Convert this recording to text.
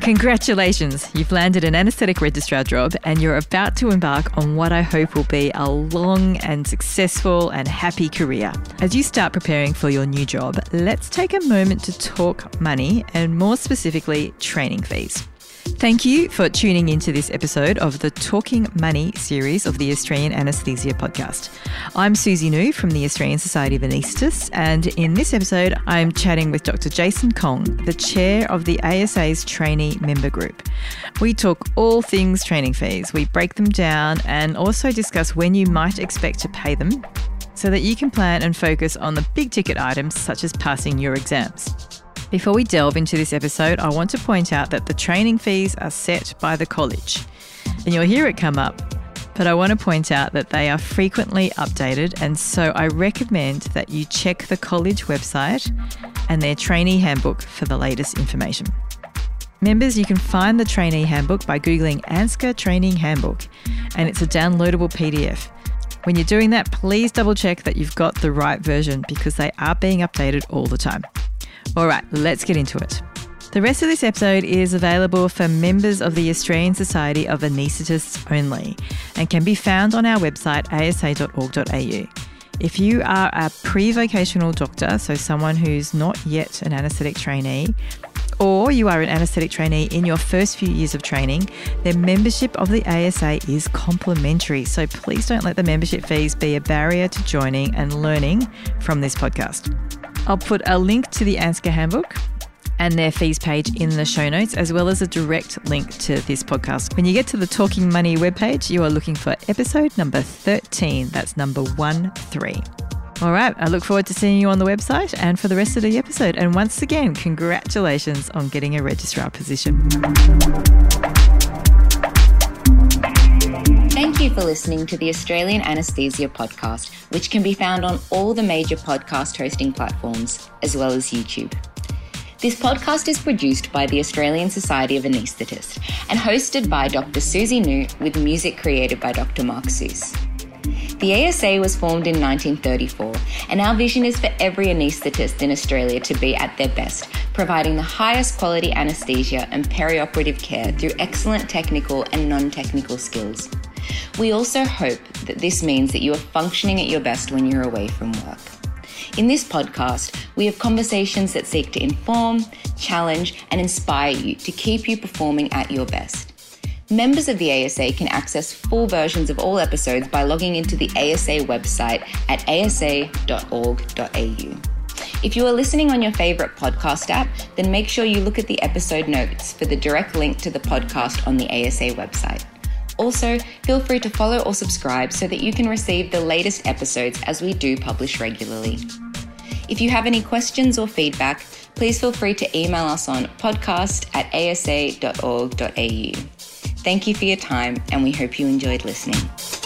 Congratulations, you've landed an anaesthetic registrar job and you're about to embark on what I hope will be a long and successful and happy career. As you start preparing for your new job, let's take a moment to talk money and more specifically, training fees. Thank you for tuning into this episode of the Talking Money series of the Australian Anesthesia Podcast. I'm Suzi Nou from the Australian Society of Anaesthetists, and in this episode, I'm chatting with Dr. Jason Kong, the chair of the ASA's trainee member group. We talk all things training fees, we break them down, and also discuss when you might expect to pay them so that you can plan and focus on the big ticket items such as passing your exams. Before we delve into this episode, I want to point out that the training fees are set by the college. And you'll hear it come up, but I want to point out that they are frequently updated, and so I recommend that you check the college website and their trainee handbook for the latest information. Members, you can find the trainee handbook by Googling ANZCA Training Handbook, and it's a downloadable PDF. When you're doing that, please double check that you've got the right version because they are being updated all the time. All right, let's get into it. The rest of this episode is available for members of the Australian Society of Anaesthetists only and can be found on our website asa.org.au. If you are a pre vocational doctor, so someone who's not yet an anaesthetic trainee, or you are an anaesthetic trainee in your first few years of training, then membership of the ASA is complimentary. So please don't let the membership fees be a barrier to joining and learning from this podcast. I'll put a link to the ANZCA handbook and their fees page in the show notes, as well as a direct link to this podcast. When you get to the Talking Money webpage, you are looking for episode number 13. That's number one three. All right, I look forward to seeing you on the website and for the rest of the episode. And once again, congratulations on getting a registrar position. Thank you for listening to the Australian Anesthesia Podcast, which can be found on all the major podcast hosting platforms, as well as YouTube. This podcast is produced by the Australian Society of Anaesthetists and hosted by Dr. Suzi Nou with music created by Dr. Mark Seuss. The ASA was formed in 1934, and our vision is for every anaesthetist in Australia to be at their best, providing the highest quality anaesthesia and perioperative care through excellent technical and non technical skills. We also hope that this means that you are functioning at your best when you're away from work. In this podcast, we have conversations that seek to inform, challenge, and inspire you to keep you performing at your best. Members of the ASA can access full versions of all episodes by logging into the ASA website at asa.org.au. If you are listening on your favourite podcast app, then make sure you look at the episode notes for the direct link to the podcast on the ASA website. Also, feel free to follow or subscribe so that you can receive the latest episodes as we do publish regularly. If you have any questions or feedback, please feel free to email us on podcast at asa.org.au. Thank you for your time, and we hope you enjoyed listening.